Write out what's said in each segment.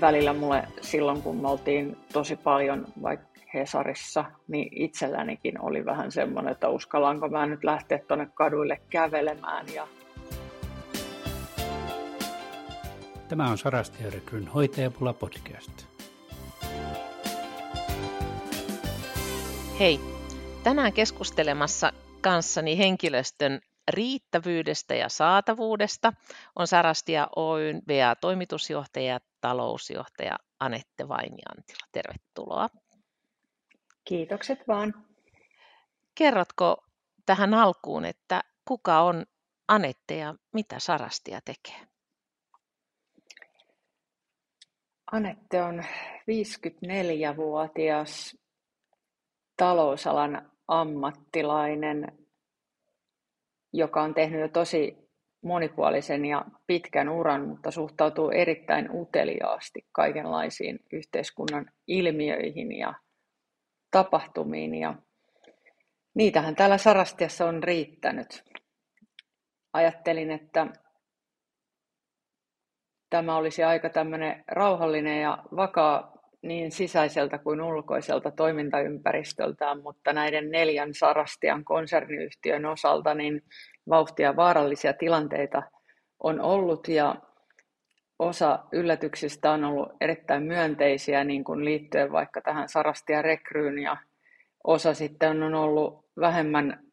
välillä mulle silloin, kun me oltiin tosi paljon vaikka Hesarissa, niin itsellänikin oli vähän semmoinen, että uskallanko mä nyt lähteä tuonne kaduille kävelemään. Ja... Tämä on Sarasti Rekryn hoitajapula podcast. Hei, tänään keskustelemassa kanssani henkilöstön riittävyydestä ja saatavuudesta on Sarastia Oyn VA-toimitusjohtaja ja talousjohtaja Anette Vainiantila. Tervetuloa. Kiitokset vaan. Kerrotko tähän alkuun, että kuka on Anette ja mitä Sarastia tekee? Anette on 54-vuotias talousalan ammattilainen, joka on tehnyt jo tosi monipuolisen ja pitkän uran, mutta suhtautuu erittäin uteliaasti kaikenlaisiin yhteiskunnan ilmiöihin ja tapahtumiin. Ja niitähän täällä Sarastiassa on riittänyt. Ajattelin, että tämä olisi aika tämmöinen rauhallinen ja vakaa niin sisäiseltä kuin ulkoiselta toimintaympäristöltään, mutta näiden neljän Sarastian konserniyhtiön osalta niin vauhtia vaarallisia tilanteita on ollut ja osa yllätyksistä on ollut erittäin myönteisiä niin kuin liittyen vaikka tähän Sarastia rekryyn ja osa sitten on ollut vähemmän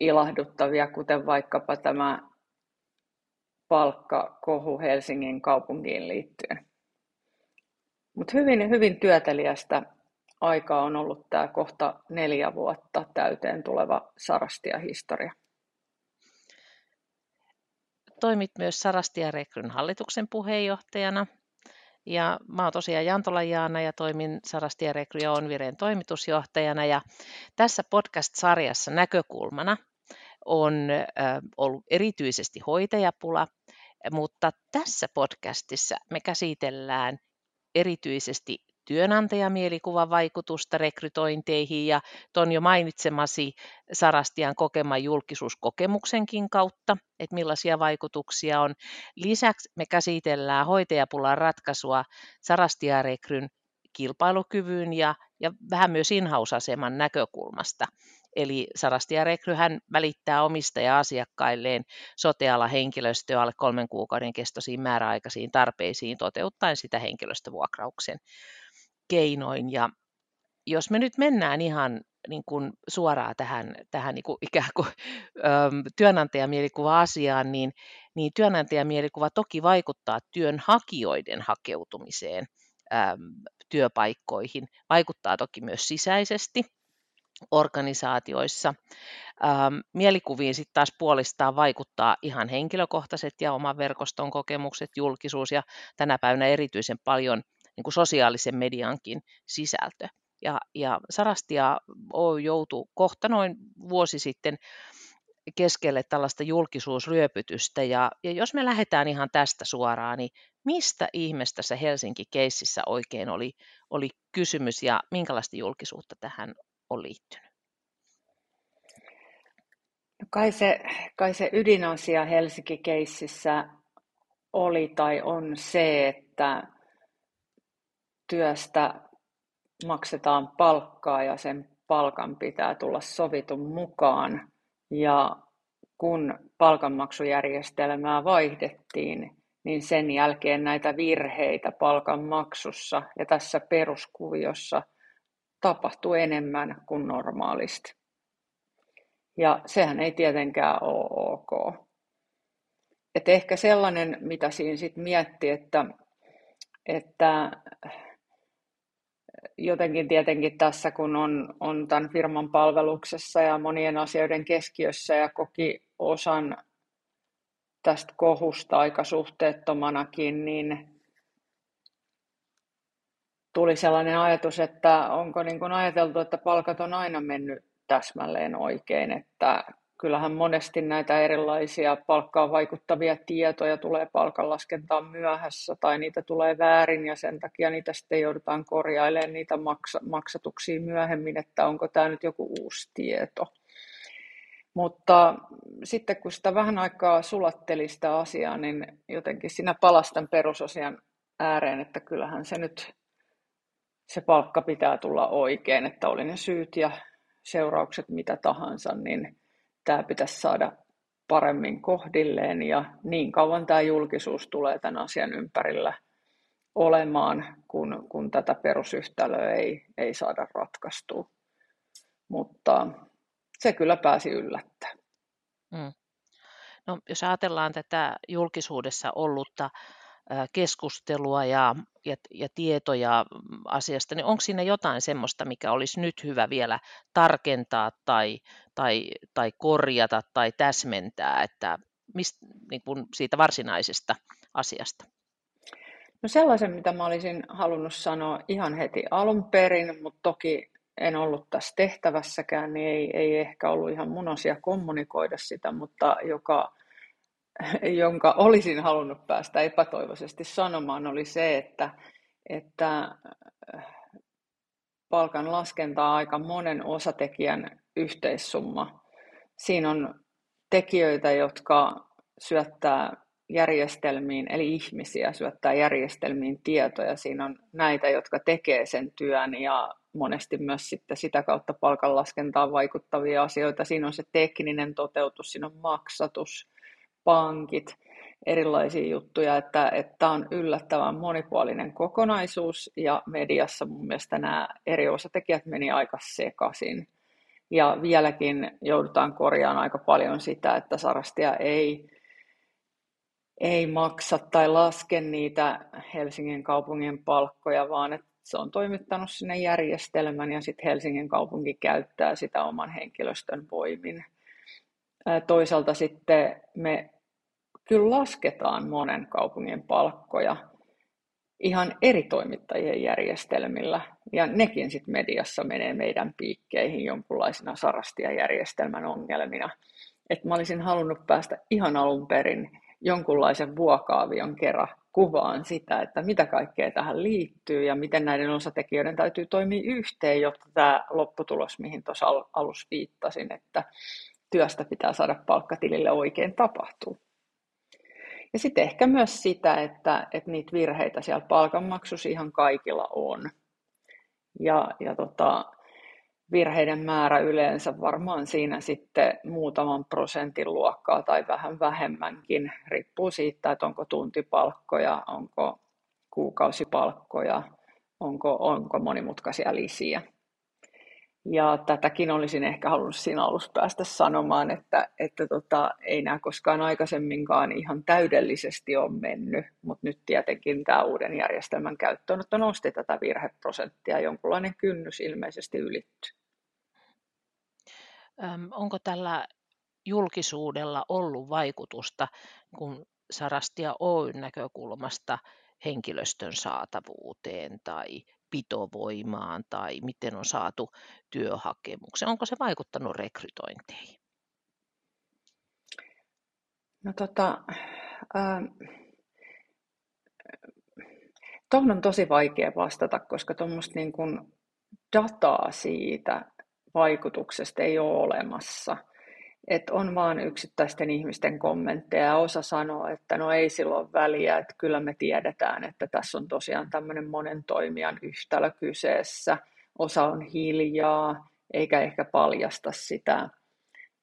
ilahduttavia, kuten vaikkapa tämä palkkakohu Helsingin kaupunkiin liittyen. Mutta hyvin, hyvin työteliästä aikaa on ollut tämä kohta neljä vuotta täyteen tuleva Sarastia-historia. Toimit myös Sarastia Rekryn hallituksen puheenjohtajana. Ja mä oon tosiaan Jantola Jaana ja toimin Sarastia Rekry ja Onvireen toimitusjohtajana. Ja tässä podcast-sarjassa näkökulmana on ollut erityisesti hoitajapula, mutta tässä podcastissa me käsitellään erityisesti työnantajamielikuvan vaikutusta rekrytointeihin ja tuon jo mainitsemasi Sarastian kokeman julkisuuskokemuksenkin kautta, että millaisia vaikutuksia on. Lisäksi me käsitellään hoitajapulan ratkaisua Sarastia-rekryn kilpailukyvyn ja, ja vähän myös inhausaseman näkökulmasta. Eli Sarastia Rekryhän välittää omistaja-asiakkailleen soteala henkilöstöä alle kolmen kuukauden kestoisiin määräaikaisiin tarpeisiin toteuttaen sitä henkilöstövuokrauksen keinoin. Ja jos me nyt mennään ihan niin kuin suoraan tähän, tähän niin kuin ikään kuin työnantajamielikuva-asiaan, niin, niin työnantajamielikuva toki vaikuttaa työnhakijoiden hakeutumiseen työpaikkoihin, vaikuttaa toki myös sisäisesti organisaatioissa. Ähm, mielikuviin sitten taas puolestaan vaikuttaa ihan henkilökohtaiset ja oman verkoston kokemukset, julkisuus ja tänä päivänä erityisen paljon niin kuin sosiaalisen mediankin sisältö. Ja, ja Sarastia Oy joutui kohta noin vuosi sitten keskelle tällaista julkisuusryöpytystä. Ja, ja jos me lähdetään ihan tästä suoraan, niin mistä ihmeestä se Helsinki-keississä oikein oli, oli kysymys ja minkälaista julkisuutta tähän on liittynyt? No kai, se, kai se ydinasia Helsinki-keississä oli tai on se, että työstä maksetaan palkkaa ja sen palkan pitää tulla sovitun mukaan. Ja kun palkanmaksujärjestelmää vaihdettiin, niin sen jälkeen näitä virheitä palkanmaksussa ja tässä peruskuviossa tapahtuu enemmän kuin normaalisti. Ja sehän ei tietenkään ole ok. Et ehkä sellainen, mitä siinä sitten mietti, että, että jotenkin tietenkin tässä, kun on, on tämän firman palveluksessa ja monien asioiden keskiössä ja koki osan tästä kohusta aika suhteettomanakin, niin tuli sellainen ajatus, että onko niin kuin ajateltu, että palkat on aina mennyt täsmälleen oikein, että kyllähän monesti näitä erilaisia palkkaan vaikuttavia tietoja tulee palkanlaskentaan myöhässä tai niitä tulee väärin ja sen takia niitä sitten joudutaan korjailemaan niitä maksatuksia myöhemmin, että onko tämä nyt joku uusi tieto. Mutta sitten kun sitä vähän aikaa sulatteli sitä asiaa, niin jotenkin siinä palastan perusosian ääreen, että kyllähän se nyt se palkka pitää tulla oikein, että oli ne syyt ja seuraukset mitä tahansa, niin tämä pitäisi saada paremmin kohdilleen ja niin kauan tämä julkisuus tulee tämän asian ympärillä olemaan, kun, kun tätä perusyhtälöä ei, ei saada ratkaistua. Mutta se kyllä pääsi yllättää. Mm. No, jos ajatellaan tätä julkisuudessa ollutta keskustelua ja, ja, ja tietoja asiasta, niin onko siinä jotain semmoista, mikä olisi nyt hyvä vielä tarkentaa tai, tai, tai korjata tai täsmentää, että mist, niin kuin siitä varsinaisesta asiasta? No sellaisen, mitä mä olisin halunnut sanoa ihan heti alun perin, mutta toki en ollut tässä tehtävässäkään, niin ei, ei ehkä ollut ihan mun asia kommunikoida sitä, mutta joka jonka olisin halunnut päästä epätoivoisesti sanomaan, oli se, että, että äh, palkan laskenta on aika monen osatekijän yhteissumma. Siinä on tekijöitä, jotka syöttää järjestelmiin, eli ihmisiä syöttää järjestelmiin tietoja. Siinä on näitä, jotka tekee sen työn ja monesti myös sitten sitä kautta palkanlaskentaan vaikuttavia asioita. Siinä on se tekninen toteutus, siinä on maksatus, pankit, erilaisia juttuja, että, että on yllättävän monipuolinen kokonaisuus ja mediassa mun mielestä nämä eri osatekijät meni aika sekaisin. Ja vieläkin joudutaan korjaamaan aika paljon sitä, että Sarastia ei, ei maksa tai laske niitä Helsingin kaupungin palkkoja, vaan että se on toimittanut sinne järjestelmän ja sitten Helsingin kaupunki käyttää sitä oman henkilöstön voimin. Toisaalta sitten me kyllä lasketaan monen kaupungin palkkoja ihan eri toimittajien järjestelmillä. Ja nekin sitten mediassa menee meidän piikkeihin jonkunlaisina sarastia-järjestelmän ongelmina. Et mä olisin halunnut päästä ihan alun perin jonkunlaisen vuokaavion kerran kuvaan sitä, että mitä kaikkea tähän liittyy ja miten näiden osatekijöiden täytyy toimia yhteen, jotta tämä lopputulos, mihin tuossa alussa viittasin, että työstä pitää saada palkkatilille oikein tapahtuu. Ja sitten ehkä myös sitä, että, että niitä virheitä siellä palkanmaksussa ihan kaikilla on. Ja, ja tota, virheiden määrä yleensä varmaan siinä sitten muutaman prosentin luokkaa tai vähän vähemmänkin. Riippuu siitä, että onko tuntipalkkoja, onko kuukausipalkkoja, onko, onko monimutkaisia lisiä. Ja tätäkin olisin ehkä halunnut siinä alussa päästä sanomaan, että, että tota, ei nämä koskaan aikaisemminkaan ihan täydellisesti ole mennyt, mutta nyt tietenkin tämä uuden järjestelmän käyttöönotto nosti tätä virheprosenttia, jonkunlainen kynnys ilmeisesti ylitty. Öm, onko tällä julkisuudella ollut vaikutusta, kun Sarastia Oyn näkökulmasta henkilöstön saatavuuteen tai pitovoimaan tai miten on saatu työhakemuksen? Onko se vaikuttanut rekrytointeihin? No tota, äh, tuohon on tosi vaikea vastata, koska tuommoista niin dataa siitä vaikutuksesta ei ole olemassa että on vaan yksittäisten ihmisten kommentteja ja osa sanoo, että no ei silloin väliä, että kyllä me tiedetään, että tässä on tosiaan tämmöinen monen toimijan yhtälö kyseessä. Osa on hiljaa eikä ehkä paljasta sitä,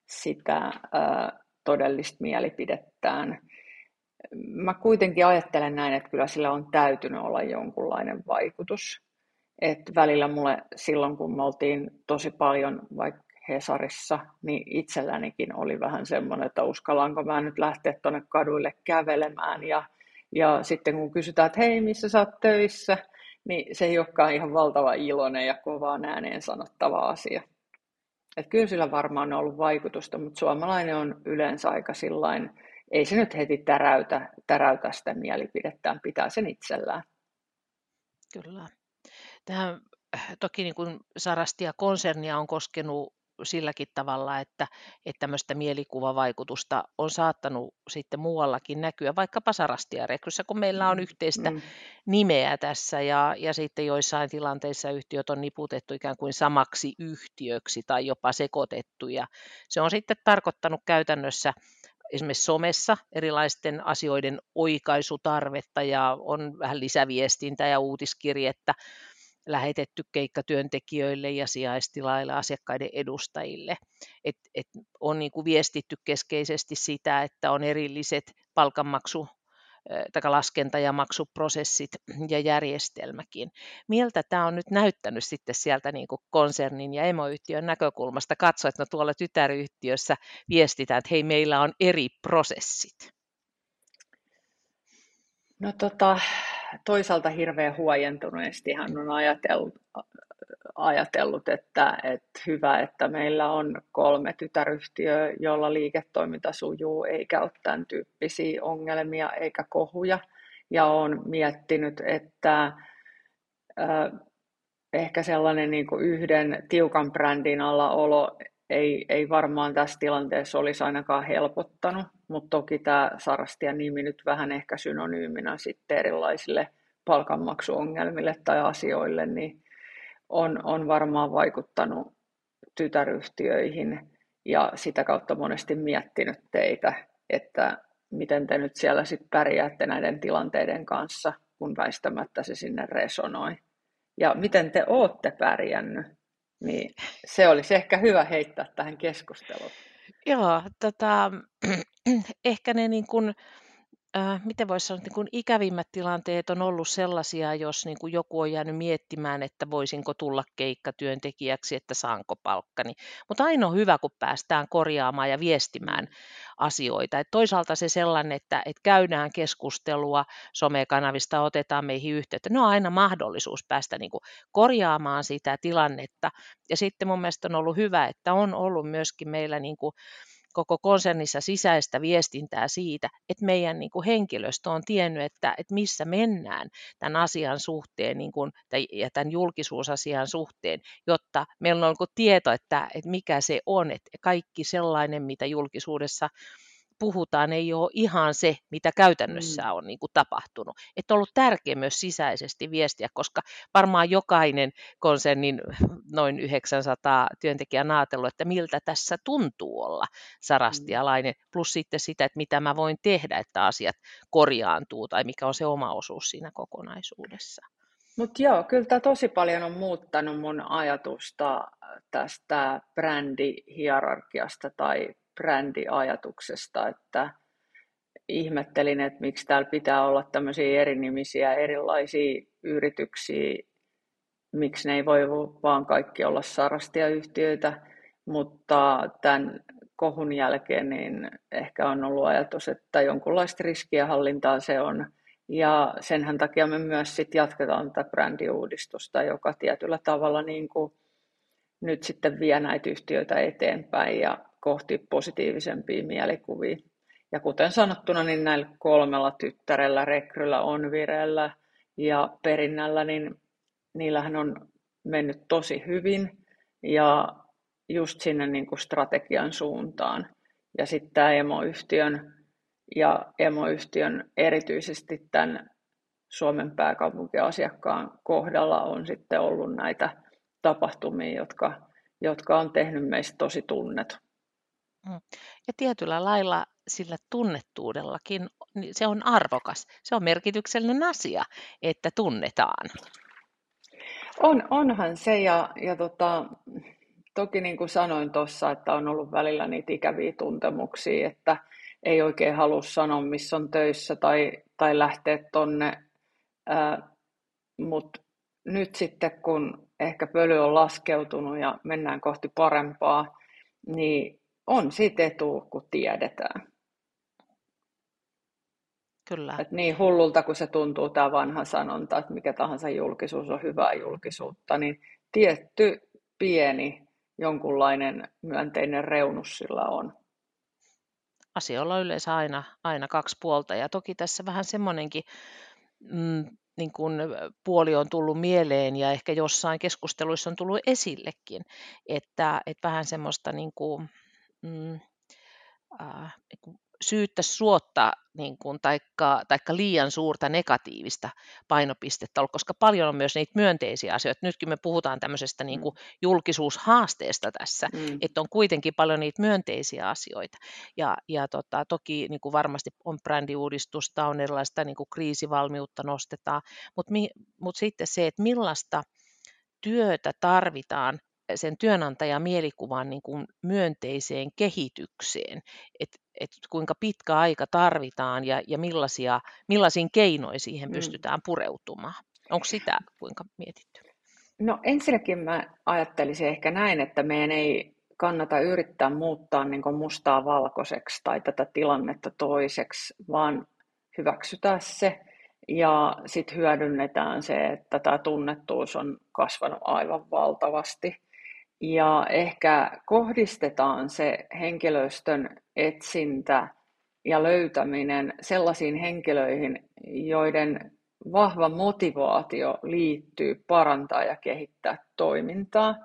sitä ää, todellista mielipidettään. Mä kuitenkin ajattelen näin, että kyllä sillä on täytynyt olla jonkunlainen vaikutus. Et välillä mulle silloin, kun me oltiin tosi paljon vaikka Hesarissa, niin itsellänikin oli vähän semmoinen, että uskallanko mä nyt lähteä tuonne kaduille kävelemään. Ja, ja sitten kun kysytään, että hei, missä sä oot töissä, niin se ei olekaan ihan valtava iloinen ja kovaan ääneen sanottava asia. Että kyllä sillä varmaan on ollut vaikutusta, mutta suomalainen on yleensä aika sillain, ei se nyt heti täräytä, täräytä sitä mielipidettään, pitää sen itsellään. Kyllä. Tähän toki niin kuin Sarastia-konsernia on koskenut silläkin tavalla, että, että tämmöistä mielikuvavaikutusta on saattanut sitten muuallakin näkyä, vaikkapa Sarastiarekryssä, kun meillä on mm, yhteistä mm. nimeä tässä ja, ja sitten joissain tilanteissa yhtiöt on niputettu ikään kuin samaksi yhtiöksi tai jopa sekoitettu ja se on sitten tarkoittanut käytännössä esimerkiksi somessa erilaisten asioiden oikaisutarvetta ja on vähän lisäviestintää ja uutiskirjettä lähetetty keikkatyöntekijöille ja sijaistilaille asiakkaiden edustajille. Et, et on niin kuin viestitty keskeisesti sitä, että on erilliset palkanmaksu tai laskenta- ja maksuprosessit ja järjestelmäkin. Miltä tämä on nyt näyttänyt sitten sieltä niin kuin konsernin ja emoyhtiön näkökulmasta? Katso, että no tuolla tytäryhtiössä viestitään, että hei, meillä on eri prosessit. No tota, toisaalta hirveän huojentuneesti hän on ajatellut, ajatellut että, että hyvä, että meillä on kolme tytäryhtiöä, jolla liiketoiminta sujuu, eikä ole tämän tyyppisiä ongelmia eikä kohuja. Ja on miettinyt, että äh, ehkä sellainen niin kuin yhden tiukan brändin alla olo ei, ei varmaan tässä tilanteessa olisi ainakaan helpottanut, mutta toki tämä Sarastian nimi nyt vähän ehkä synonyyminä sitten erilaisille palkanmaksuongelmille tai asioille, niin on, on varmaan vaikuttanut tytäryhtiöihin ja sitä kautta monesti miettinyt teitä, että miten te nyt siellä sitten pärjäätte näiden tilanteiden kanssa, kun väistämättä se sinne resonoi. Ja miten te olette pärjännyt, niin se olisi ehkä hyvä heittää tähän keskusteluun. Joo, tota, ehkä ne niin kuin, äh, miten voisi sanoa, niin kuin ikävimmät tilanteet on ollut sellaisia, jos niin kuin joku on jäänyt miettimään, että voisinko tulla keikkatyöntekijäksi, että saanko palkkani. Mutta aina on hyvä, kun päästään korjaamaan ja viestimään asioita. Et toisaalta se sellainen, että, että käydään keskustelua somekanavista, otetaan meihin yhteyttä. Ne on aina mahdollisuus päästä niin kuin korjaamaan sitä tilannetta. Ja sitten mun mielestä on ollut hyvä, että on ollut myöskin meillä niin kuin koko konsernissa sisäistä viestintää siitä, että meidän niin kuin henkilöstö on tiennyt, että, että missä mennään tämän asian suhteen niin kuin, ja tämän julkisuusasian suhteen, jotta meillä on niin kuin tieto, että, että mikä se on, että kaikki sellainen, mitä julkisuudessa puhutaan, ei ole ihan se, mitä käytännössä mm. on niin kuin tapahtunut. Että on ollut tärkeää myös sisäisesti viestiä, koska varmaan jokainen konsernin noin 900 työntekijän ajatellut, että miltä tässä tuntuu olla sarastialainen, mm. plus sitten sitä, että mitä mä voin tehdä, että asiat korjaantuu tai mikä on se oma osuus siinä kokonaisuudessa. Mutta joo, kyllä tämä tosi paljon on muuttanut mun ajatusta tästä brändihierarkiasta tai brändiajatuksesta, että ihmettelin, että miksi täällä pitää olla tämmöisiä erinimisiä erilaisia yrityksiä, miksi ne ei voi vaan kaikki olla sarastia-yhtiöitä, mutta tämän kohun jälkeen niin ehkä on ollut ajatus, että jonkunlaista riskienhallintaa se on. Ja senhän takia me myös sit jatketaan tätä brändiuudistusta, joka tietyllä tavalla niin kuin nyt sitten vie näitä yhtiöitä eteenpäin ja kohti positiivisempia mielikuvia. Ja kuten sanottuna, niin näillä kolmella tyttärellä, rekryllä, on vireellä ja perinnällä, niin niillähän on mennyt tosi hyvin ja just sinne niin kuin strategian suuntaan. Ja sitten tämä emoyhtiön ja emoyhtiön erityisesti tämän Suomen pääkaupunkiasiakkaan kohdalla on sitten ollut näitä tapahtumia, jotka, jotka on tehnyt meistä tosi tunnet. Mm. Ja tietyllä lailla sillä tunnettuudellakin niin se on arvokas. Se on merkityksellinen asia, että tunnetaan. On, onhan se ja, ja tota, toki niin kuin sanoin tuossa, että on ollut välillä niitä ikäviä tuntemuksia, että ei oikein halua sanoa, missä on töissä tai, tai lähteä tonne. Mutta nyt sitten, kun ehkä pöly on laskeutunut ja mennään kohti parempaa, niin on siitä etu, kun tiedetään. Kyllä. Et niin hullulta kuin se tuntuu tämä vanha sanonta, että mikä tahansa julkisuus on hyvää julkisuutta, niin tietty pieni jonkunlainen myönteinen reunus sillä on. Asioilla on yleensä aina, aina kaksi puolta ja toki tässä vähän semmoinenkin mm, niin kuin puoli on tullut mieleen ja ehkä jossain keskusteluissa on tullut esillekin, että, että vähän semmoista niin kuin, mm, äh, syyttä suottaa niin kuin, taikka, taikka liian suurta negatiivista painopistettä olla, koska paljon on myös niitä myönteisiä asioita. Nytkin me puhutaan tämmöisestä niin kuin, julkisuushaasteesta tässä, mm. että on kuitenkin paljon niitä myönteisiä asioita. Ja, ja tota, toki niin kuin varmasti on brändiuudistusta, on erilaista niin kuin kriisivalmiutta nostetaan, mutta mut sitten se, että millaista työtä tarvitaan sen työnantajan mielikuvan niin kuin myönteiseen kehitykseen, että et kuinka pitkä aika tarvitaan ja, ja millaisia, millaisiin keinoin siihen mm. pystytään pureutumaan. Onko sitä kuinka mietitty? No ensinnäkin mä ajattelisin ehkä näin, että meidän ei kannata yrittää muuttaa niin mustaa valkoiseksi tai tätä tilannetta toiseksi, vaan hyväksytään se ja sitten hyödynnetään se, että tämä tunnettuus on kasvanut aivan valtavasti. Ja ehkä kohdistetaan se henkilöstön etsintä ja löytäminen sellaisiin henkilöihin, joiden vahva motivaatio liittyy parantaa ja kehittää toimintaa,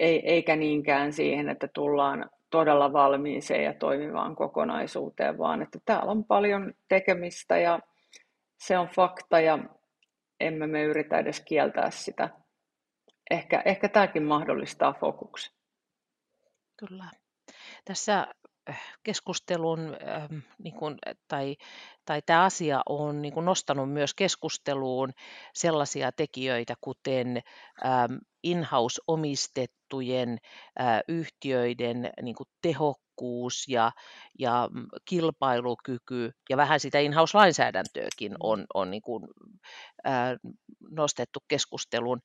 eikä niinkään siihen, että tullaan todella valmiiseen ja toimivaan kokonaisuuteen, vaan että täällä on paljon tekemistä ja se on fakta ja emme me yritä edes kieltää sitä ehkä, ehkä tämäkin mahdollistaa fokuksen. Kyllä. Tässä äh, keskustelun ähm, niin kuin, tai, tai tämä asia on niin kuin nostanut myös keskusteluun sellaisia tekijöitä, kuten ähm, in-house omistettujen äh, yhtiöiden niin kuin tehokkuus ja, ja mm, kilpailukyky ja vähän sitä in-house-lainsäädäntöäkin mm. on, on niin kuin, äh, nostettu keskustelun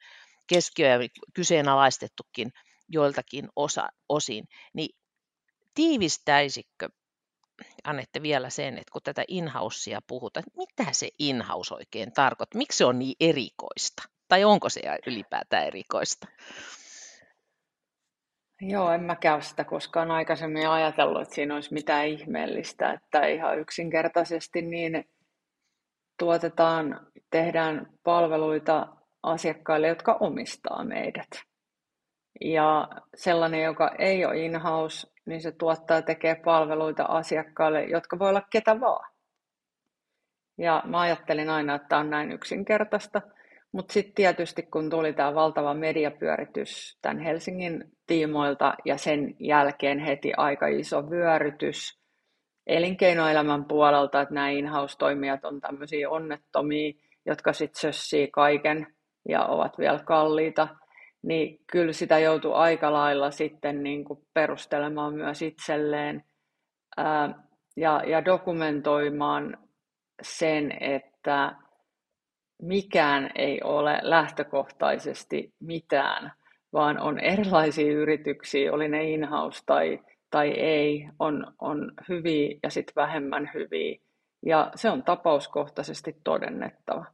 keskiöä kyseenalaistettukin joiltakin osa, osin, niin tiivistäisikö Annette vielä sen, että kun tätä inhaussia puhutaan, mitä se inhouse oikein tarkoittaa, miksi se on niin erikoista, tai onko se ylipäätään erikoista? Joo, en mä käy sitä koskaan aikaisemmin ajatellut, että siinä olisi mitään ihmeellistä, että ihan yksinkertaisesti niin tuotetaan, tehdään palveluita asiakkaille, jotka omistaa meidät. Ja sellainen, joka ei ole in-house, niin se tuottaa tekee palveluita asiakkaille, jotka voi olla ketä vaan. Ja mä ajattelin aina, että tämä on näin yksinkertaista. Mutta sitten tietysti kun tuli tämä valtava mediapyöritys tämän Helsingin tiimoilta ja sen jälkeen heti aika iso vyörytys elinkeinoelämän puolelta, että nämä in-house-toimijat on tämmöisiä onnettomia, jotka sitten sössii kaiken ja ovat vielä kalliita, niin kyllä sitä joutuu aika lailla sitten niin kuin perustelemaan myös itselleen ää, ja, ja dokumentoimaan sen, että mikään ei ole lähtökohtaisesti mitään, vaan on erilaisia yrityksiä, oli ne in-house tai, tai ei, on, on hyviä ja sitten vähemmän hyviä. Ja se on tapauskohtaisesti todennettava.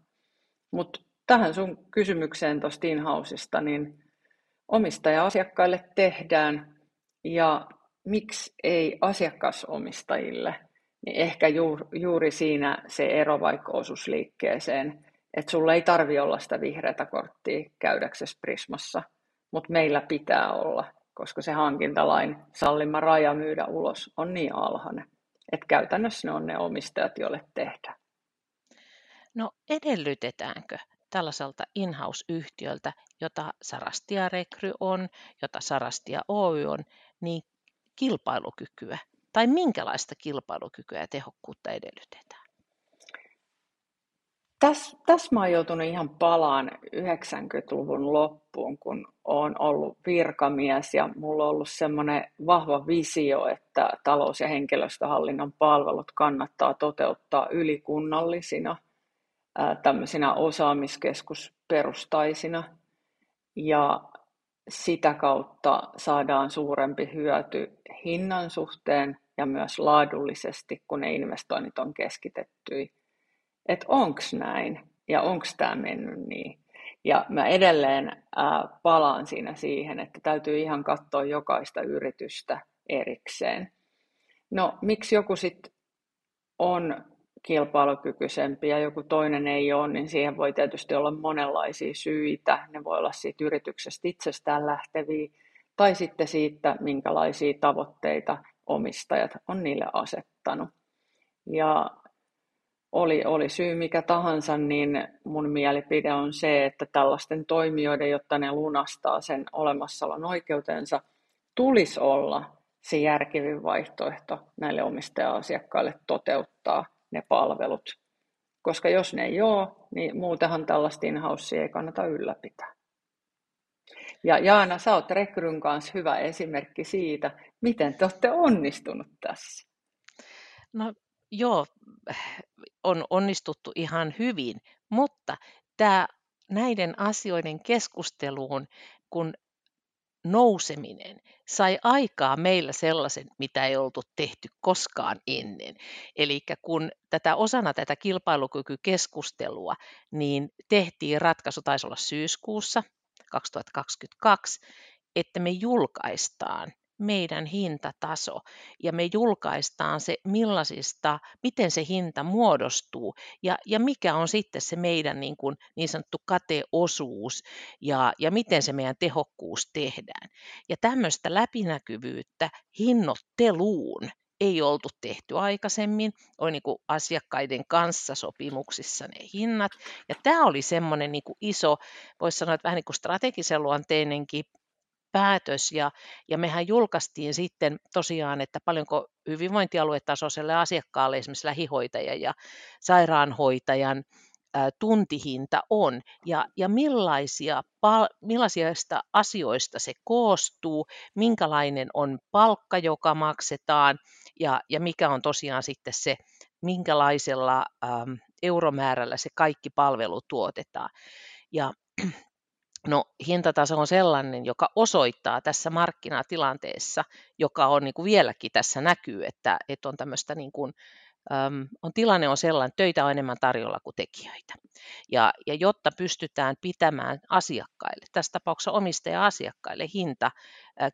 Mutta tähän sun kysymykseen tuosta in niin omistaja-asiakkaille tehdään ja miksi ei asiakasomistajille, niin ehkä juuri siinä se ero vaikka osuusliikkeeseen, että sulla ei tarvi olla sitä vihreätä korttia käydäksesi Prismassa, mutta meillä pitää olla, koska se hankintalain sallima raja myydä ulos on niin alhainen, että käytännössä ne on ne omistajat, joille tehdään. No edellytetäänkö tällaiselta in-house-yhtiöltä, jota Sarastia Rekry on, jota Sarastia Oy on, niin kilpailukykyä tai minkälaista kilpailukykyä ja tehokkuutta edellytetään? Tässä täs mä oon joutunut ihan palaan 90-luvun loppuun, kun olen ollut virkamies ja mulla on ollut semmoinen vahva visio, että talous- ja henkilöstöhallinnon palvelut kannattaa toteuttaa ylikunnallisina – tämmöisinä osaamiskeskusperustaisina ja sitä kautta saadaan suurempi hyöty hinnan suhteen ja myös laadullisesti, kun ne investoinnit on keskitetty. Että onko näin ja onko tämä mennyt niin. Ja mä edelleen ää, palaan siinä siihen, että täytyy ihan katsoa jokaista yritystä erikseen. No, miksi joku sitten on kilpailukykyisempi ja joku toinen ei ole, niin siihen voi tietysti olla monenlaisia syitä. Ne voi olla siitä yrityksestä itsestään lähteviä tai sitten siitä, minkälaisia tavoitteita omistajat on niille asettanut. Ja oli, oli syy mikä tahansa, niin mun mielipide on se, että tällaisten toimijoiden, jotta ne lunastaa sen olemassaolon oikeutensa, tulisi olla se järkevin vaihtoehto näille omistaja-asiakkaille toteuttaa ne palvelut. Koska jos ne ei ole, niin muutenhan tällaista in ei kannata ylläpitää. Ja Jaana, sä oot Rekryn kanssa hyvä esimerkki siitä, miten te olette onnistunut tässä. No joo, on onnistuttu ihan hyvin, mutta tämä näiden asioiden keskusteluun, kun nouseminen sai aikaa meillä sellaisen, mitä ei oltu tehty koskaan ennen. Eli kun tätä osana tätä kilpailukykykeskustelua, niin tehtiin ratkaisu, taisi olla syyskuussa 2022, että me julkaistaan meidän hintataso ja me julkaistaan se, millaisista, miten se hinta muodostuu ja, ja mikä on sitten se meidän niin, kuin, niin sanottu kateosuus ja, ja miten se meidän tehokkuus tehdään. Ja tämmöistä läpinäkyvyyttä hinnoitteluun ei oltu tehty aikaisemmin, oli niin kuin asiakkaiden kanssa sopimuksissa ne hinnat. Ja tämä oli semmoinen niin iso, voisi sanoa, että vähän niin kuin strategisen luonteinenkin päätös ja, ja mehän julkaistiin sitten tosiaan, että paljonko hyvinvointialuetasoiselle asiakkaalle esimerkiksi lähihoitajan ja sairaanhoitajan tuntihinta on ja, ja millaisia, pal, millaisista asioista se koostuu, minkälainen on palkka, joka maksetaan ja, ja mikä on tosiaan sitten se, minkälaisella äm, euromäärällä se kaikki palvelu tuotetaan. Ja No hintataso on sellainen, joka osoittaa tässä markkinatilanteessa, joka on niin kuin vieläkin tässä näkyy, että, että on tämmöistä niin kuin, on tilanne on sellainen, että töitä on enemmän tarjolla kuin tekijöitä. Ja, ja jotta pystytään pitämään asiakkaille, tässä tapauksessa omistaja-asiakkaille hinta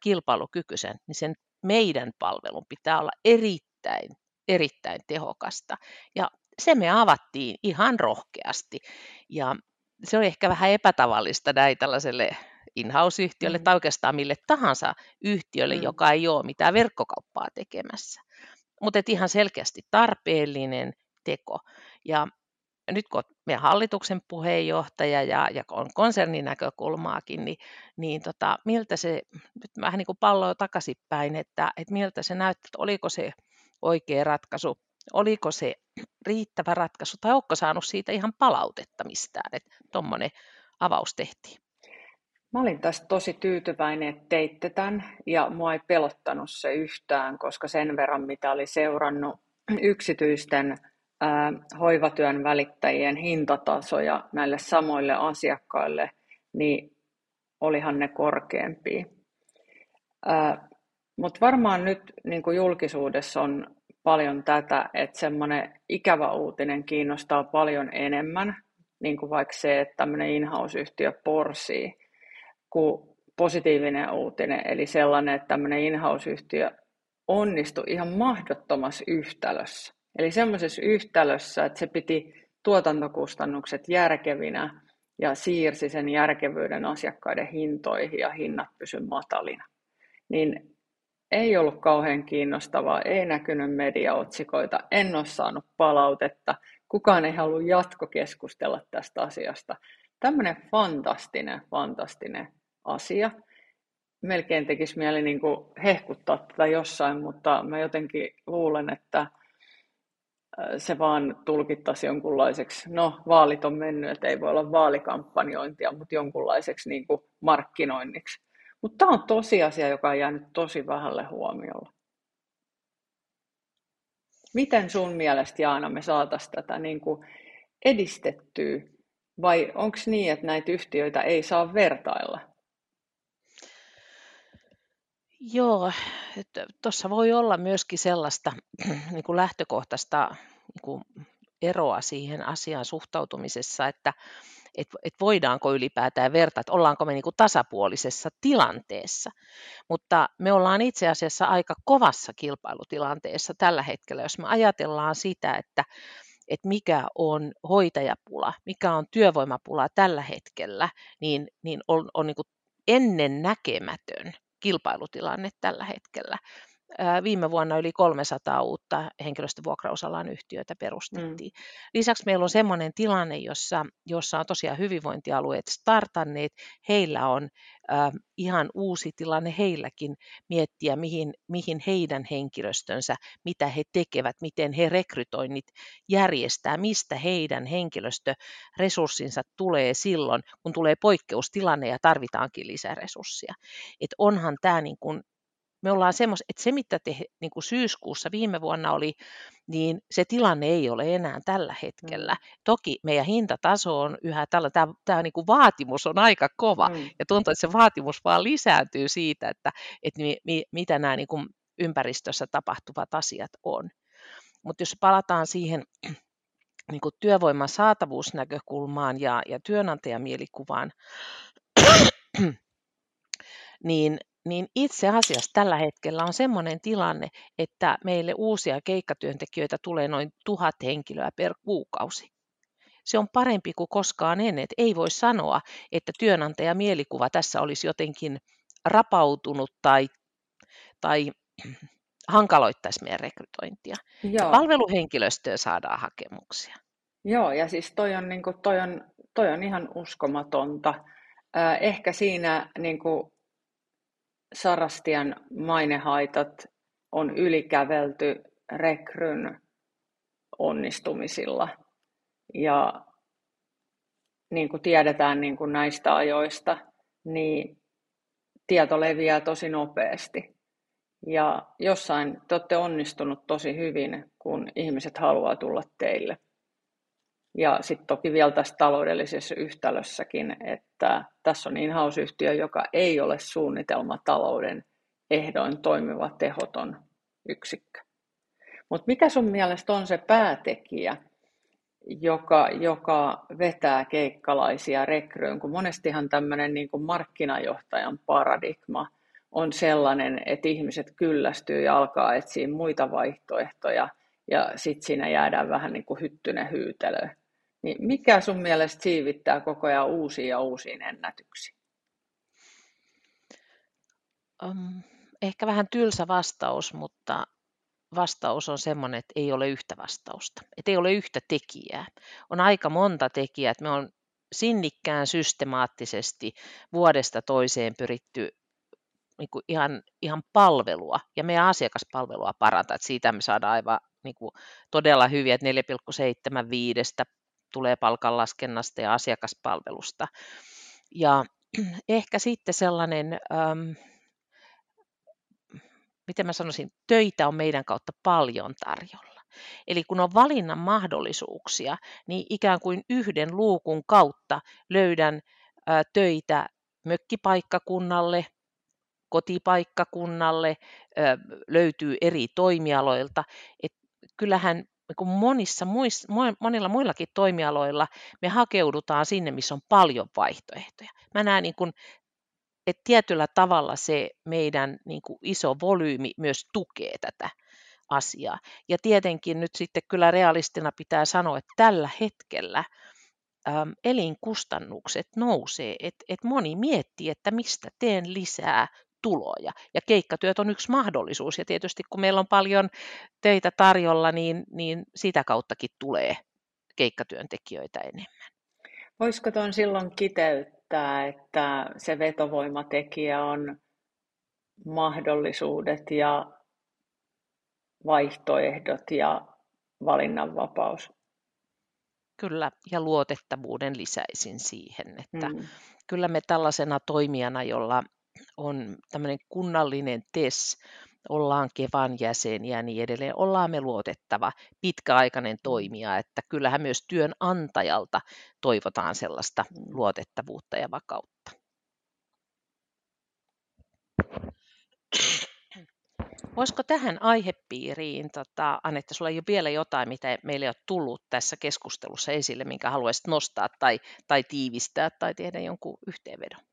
kilpailukykyisen, niin sen meidän palvelun pitää olla erittäin, erittäin tehokasta. Ja se me avattiin ihan rohkeasti. Ja se on ehkä vähän epätavallista näin tällaiselle in-house-yhtiölle mm. tai oikeastaan mille tahansa yhtiölle, mm. joka ei ole mitään verkkokauppaa tekemässä. Mutta ihan selkeästi tarpeellinen teko. Ja nyt kun meidän hallituksen puheenjohtaja ja, ja on konsernin näkökulmaakin, niin, niin tota, miltä se, nyt vähän niin kuin pallo takaisinpäin, että, että miltä se näyttää, että oliko se oikea ratkaisu oliko se riittävä ratkaisu tai onko saanut siitä ihan palautetta mistään, että tuommoinen avaus tehtiin? Mä olin tästä tosi tyytyväinen, että teitte tämän ja mua ei pelottanut se yhtään, koska sen verran mitä oli seurannut yksityisten ää, hoivatyön välittäjien hintatasoja näille samoille asiakkaille, niin olihan ne korkeampia. Mutta varmaan nyt niin julkisuudessa on paljon tätä, että semmoinen ikävä uutinen kiinnostaa paljon enemmän, niin kuin vaikka se, että tämmöinen in-house-yhtiö porsii, kuin positiivinen uutinen, eli sellainen, että tämmöinen in-house-yhtiö onnistui ihan mahdottomassa yhtälössä. Eli semmoisessa yhtälössä, että se piti tuotantokustannukset järkevinä ja siirsi sen järkevyyden asiakkaiden hintoihin ja hinnat pysy matalina. Niin ei ollut kauhean kiinnostavaa, ei näkynyt mediaotsikoita, en ole saanut palautetta, kukaan ei halua jatkokeskustella tästä asiasta. Tämmöinen fantastinen, fantastinen asia. Melkein tekisi mieli niin kuin hehkuttaa tätä jossain, mutta mä jotenkin luulen, että se vaan tulkittaisi jonkunlaiseksi, no vaalit on mennyt, että ei voi olla vaalikampanjointia, mutta jonkunlaiseksi niin kuin markkinoinniksi. Mutta tämä on tosiasia, joka on jäänyt tosi vähälle huomiolle. Miten sun mielestä, Jaana, me saataisiin tätä niin kuin edistettyä? Vai onko niin, että näitä yhtiöitä ei saa vertailla? Joo, tuossa voi olla myöskin sellaista niin kuin lähtökohtaista niin kuin eroa siihen asiaan suhtautumisessa, että että et voidaanko ylipäätään verta, että ollaanko me niin kuin tasapuolisessa tilanteessa. Mutta me ollaan itse asiassa aika kovassa kilpailutilanteessa tällä hetkellä, jos me ajatellaan sitä, että että mikä on hoitajapula, mikä on työvoimapula tällä hetkellä, niin, niin on, on niin kuin ennen näkemätön kilpailutilanne tällä hetkellä. Viime vuonna yli 300 uutta henkilöstövuokrausalan yhtiötä perustettiin. Mm. Lisäksi meillä on sellainen tilanne, jossa, jossa on tosiaan hyvinvointialueet startanneet. Heillä on äh, ihan uusi tilanne heilläkin miettiä, mihin, mihin heidän henkilöstönsä, mitä he tekevät, miten he rekrytoinnit järjestää, mistä heidän henkilöstöresurssinsa tulee silloin, kun tulee poikkeustilanne ja tarvitaankin lisäresursseja. Et onhan tämä niin kuin me ollaan semmoista, että se mitä te niin kuin syyskuussa viime vuonna oli, niin se tilanne ei ole enää tällä hetkellä. Mm. Toki meidän hintataso on yhä tällä, tämä, tämä niin kuin vaatimus on aika kova mm. ja tuntuu, että se vaatimus vaan lisääntyy siitä, että, että mi, mi, mitä nämä niin kuin ympäristössä tapahtuvat asiat on. Mutta jos palataan siihen niin kuin työvoiman saatavuusnäkökulmaan ja, ja työnantajamielikuvaan, niin niin itse asiassa tällä hetkellä on sellainen tilanne, että meille uusia keikkatyöntekijöitä tulee noin tuhat henkilöä per kuukausi. Se on parempi kuin koskaan ennen. Ei voi sanoa, että työnantaja mielikuva tässä olisi jotenkin rapautunut tai, tai hankaloittaisi meidän rekrytointia. Joo. Palveluhenkilöstöä saadaan hakemuksia. Joo, ja siis toi on, niin kuin, toi on, toi on ihan uskomatonta. Ehkä siinä niin kuin, Sarastian mainehaitat on ylikävelty rekryn onnistumisilla. Ja niin kuin tiedetään niin kuin näistä ajoista, niin tieto leviää tosi nopeasti. Ja jossain te olette onnistunut tosi hyvin, kun ihmiset haluaa tulla teille. Ja sitten toki vielä tässä taloudellisessa yhtälössäkin, että tässä on in-house-yhtiö, joka ei ole suunnitelmatalouden ehdoin toimiva tehoton yksikkö. Mutta mikä sun mielestä on se päätekijä, joka, joka vetää keikkalaisia rekryyn, kun monestihan tämmöinen niin markkinajohtajan paradigma on sellainen, että ihmiset kyllästyy ja alkaa etsiä muita vaihtoehtoja ja sitten siinä jäädään vähän niin kuin hyttynen hyytelöön. Niin mikä sun mielestä siivittää koko ajan uusia ja uusiin ennätyksiin? Um, ehkä vähän tylsä vastaus, mutta vastaus on semmoinen, että ei ole yhtä vastausta. Että ei ole yhtä tekijää. On aika monta tekijää. Että me on sinnikkään systemaattisesti vuodesta toiseen pyritty niin kuin ihan, ihan palvelua ja meidän asiakaspalvelua parantaa. Että siitä me saadaan aivan niin kuin todella hyviä, että 4,75 tulee palkanlaskennasta ja asiakaspalvelusta. Ja ehkä sitten sellainen, ähm, miten mä sanoisin, töitä on meidän kautta paljon tarjolla. Eli kun on valinnan mahdollisuuksia, niin ikään kuin yhden luukun kautta löydän äh, töitä mökkipaikkakunnalle, kotipaikkakunnalle, äh, löytyy eri toimialoilta. Et kyllähän niin monissa muissa, monilla muillakin toimialoilla me hakeudutaan sinne, missä on paljon vaihtoehtoja. Mä näen, niin kuin, että tietyllä tavalla se meidän niin kuin iso volyymi myös tukee tätä asiaa. Ja tietenkin nyt sitten kyllä realistina pitää sanoa, että tällä hetkellä äm, elinkustannukset nousee, että et moni miettii, että mistä teen lisää tuloja. Ja keikkatyöt on yksi mahdollisuus. Ja tietysti kun meillä on paljon töitä tarjolla, niin, niin sitä kauttakin tulee keikkatyöntekijöitä enemmän. Voisiko tuon silloin kiteyttää, että se vetovoimatekijä on mahdollisuudet ja vaihtoehdot ja valinnanvapaus? Kyllä, ja luotettavuuden lisäisin siihen, että mm. kyllä me tällaisena toimijana, jolla on tämmöinen kunnallinen TES, ollaan Kevan jäseniä ja niin edelleen, ollaan me luotettava pitkäaikainen toimija, että kyllähän myös työnantajalta toivotaan sellaista mm. luotettavuutta ja vakautta. Voisiko tähän aihepiiriin, tota, Anette, sulla ei ole vielä jotain, mitä meille ei ole tullut tässä keskustelussa esille, minkä haluaisit nostaa tai, tai tiivistää tai tehdä jonkun yhteenvedon?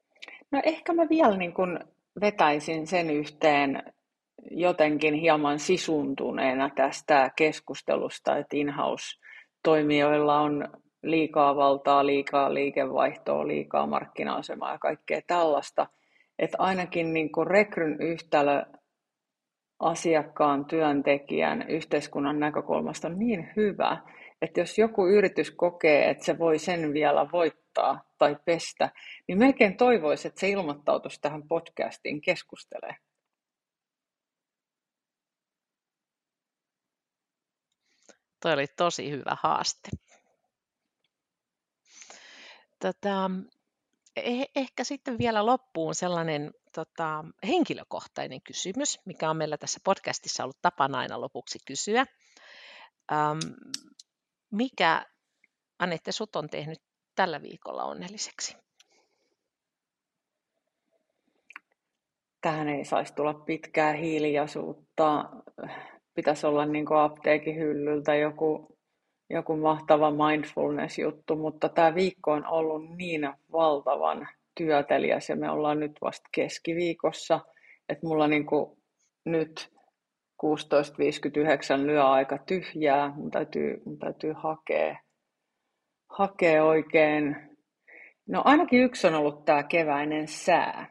No ehkä mä vielä niin kun vetäisin sen yhteen jotenkin hieman sisuntuneena tästä keskustelusta, että in-house-toimijoilla on liikaa valtaa, liikaa liikevaihtoa, liikaa markkina-asemaa ja kaikkea tällaista. Että ainakin niin kuin rekryn yhtälö asiakkaan, työntekijän, yhteiskunnan näkökulmasta on niin hyvä, että jos joku yritys kokee, että se voi sen vielä voittaa tai pestä, niin melkein toivoisi, että se ilmoittautuisi tähän podcastiin keskustelemaan. Toi oli tosi hyvä haaste. Tota, eh- ehkä sitten vielä loppuun sellainen tota, henkilökohtainen kysymys, mikä on meillä tässä podcastissa ollut tapana aina lopuksi kysyä. Ähm, mikä, Anette, sut on tehnyt tällä viikolla onnelliseksi? Tähän ei saisi tulla pitkää hiljaisuutta. Pitäisi olla niin apteekin hyllyltä joku, joku mahtava mindfulness-juttu, mutta tämä viikko on ollut niin valtavan työtelijäs ja me ollaan nyt vasta keskiviikossa, että mulla niin nyt 16.59 lyö aika tyhjää, mun täytyy, mun täytyy hakea, hakea oikein. No ainakin yksi on ollut tämä keväinen sää.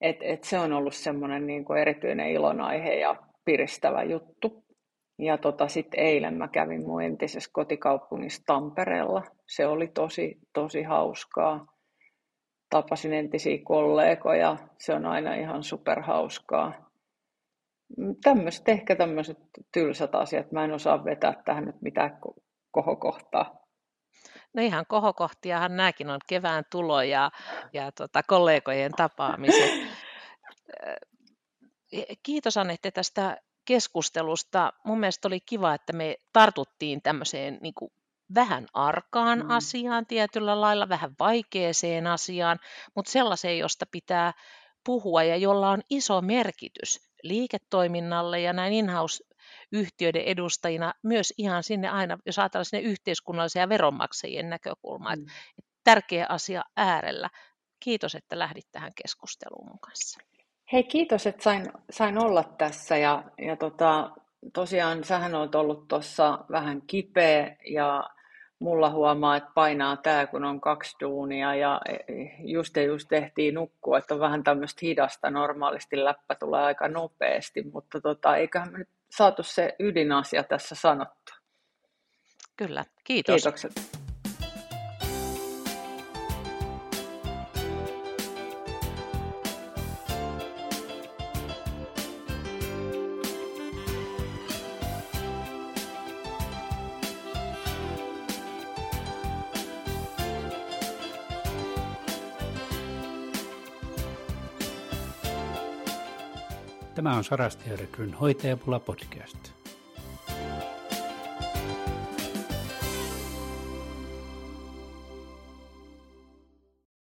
Et, et se on ollut semmoinen niin erityinen ilonaihe ja piristävä juttu. Ja tota, sitten eilen mä kävin mun entisessä kotikaupungissa Tampereella. Se oli tosi, tosi hauskaa. Tapasin entisiä kollegoja. Se on aina ihan superhauskaa tämmöiset, ehkä tämmöiset tylsät asiat. Mä en osaa vetää tähän nyt mitään kohokohtaa. No ihan kohokohtiahan nämäkin on kevään tulo ja, ja tota, kollegojen tapaamiset. Kiitos Anette tästä keskustelusta. Mun mielestä oli kiva, että me tartuttiin tämmöiseen niin kuin vähän arkaan mm. asiaan tietyllä lailla, vähän vaikeeseen asiaan, mutta sellaiseen, josta pitää puhua ja jolla on iso merkitys liiketoiminnalle ja näin in-house-yhtiöiden edustajina myös ihan sinne aina, jos ajatellaan sinne yhteiskunnallisia ja veronmaksajien näkökulmaa, mm. tärkeä asia äärellä. Kiitos, että lähdit tähän keskusteluun mun kanssa. Hei, kiitos, että sain, sain olla tässä ja, ja tota, tosiaan sähän olet ollut tuossa vähän kipeä ja mulla huomaa, että painaa tämä, kun on kaksi duunia ja just ja just tehtiin nukkua, että on vähän tämmöistä hidasta. Normaalisti läppä tulee aika nopeasti, mutta tota, eiköhän me nyt saatu se ydinasia tässä sanottu. Kyllä, kiitos. Kiitokset. Tämä on Sarastiarekryn hoitajapula podcast.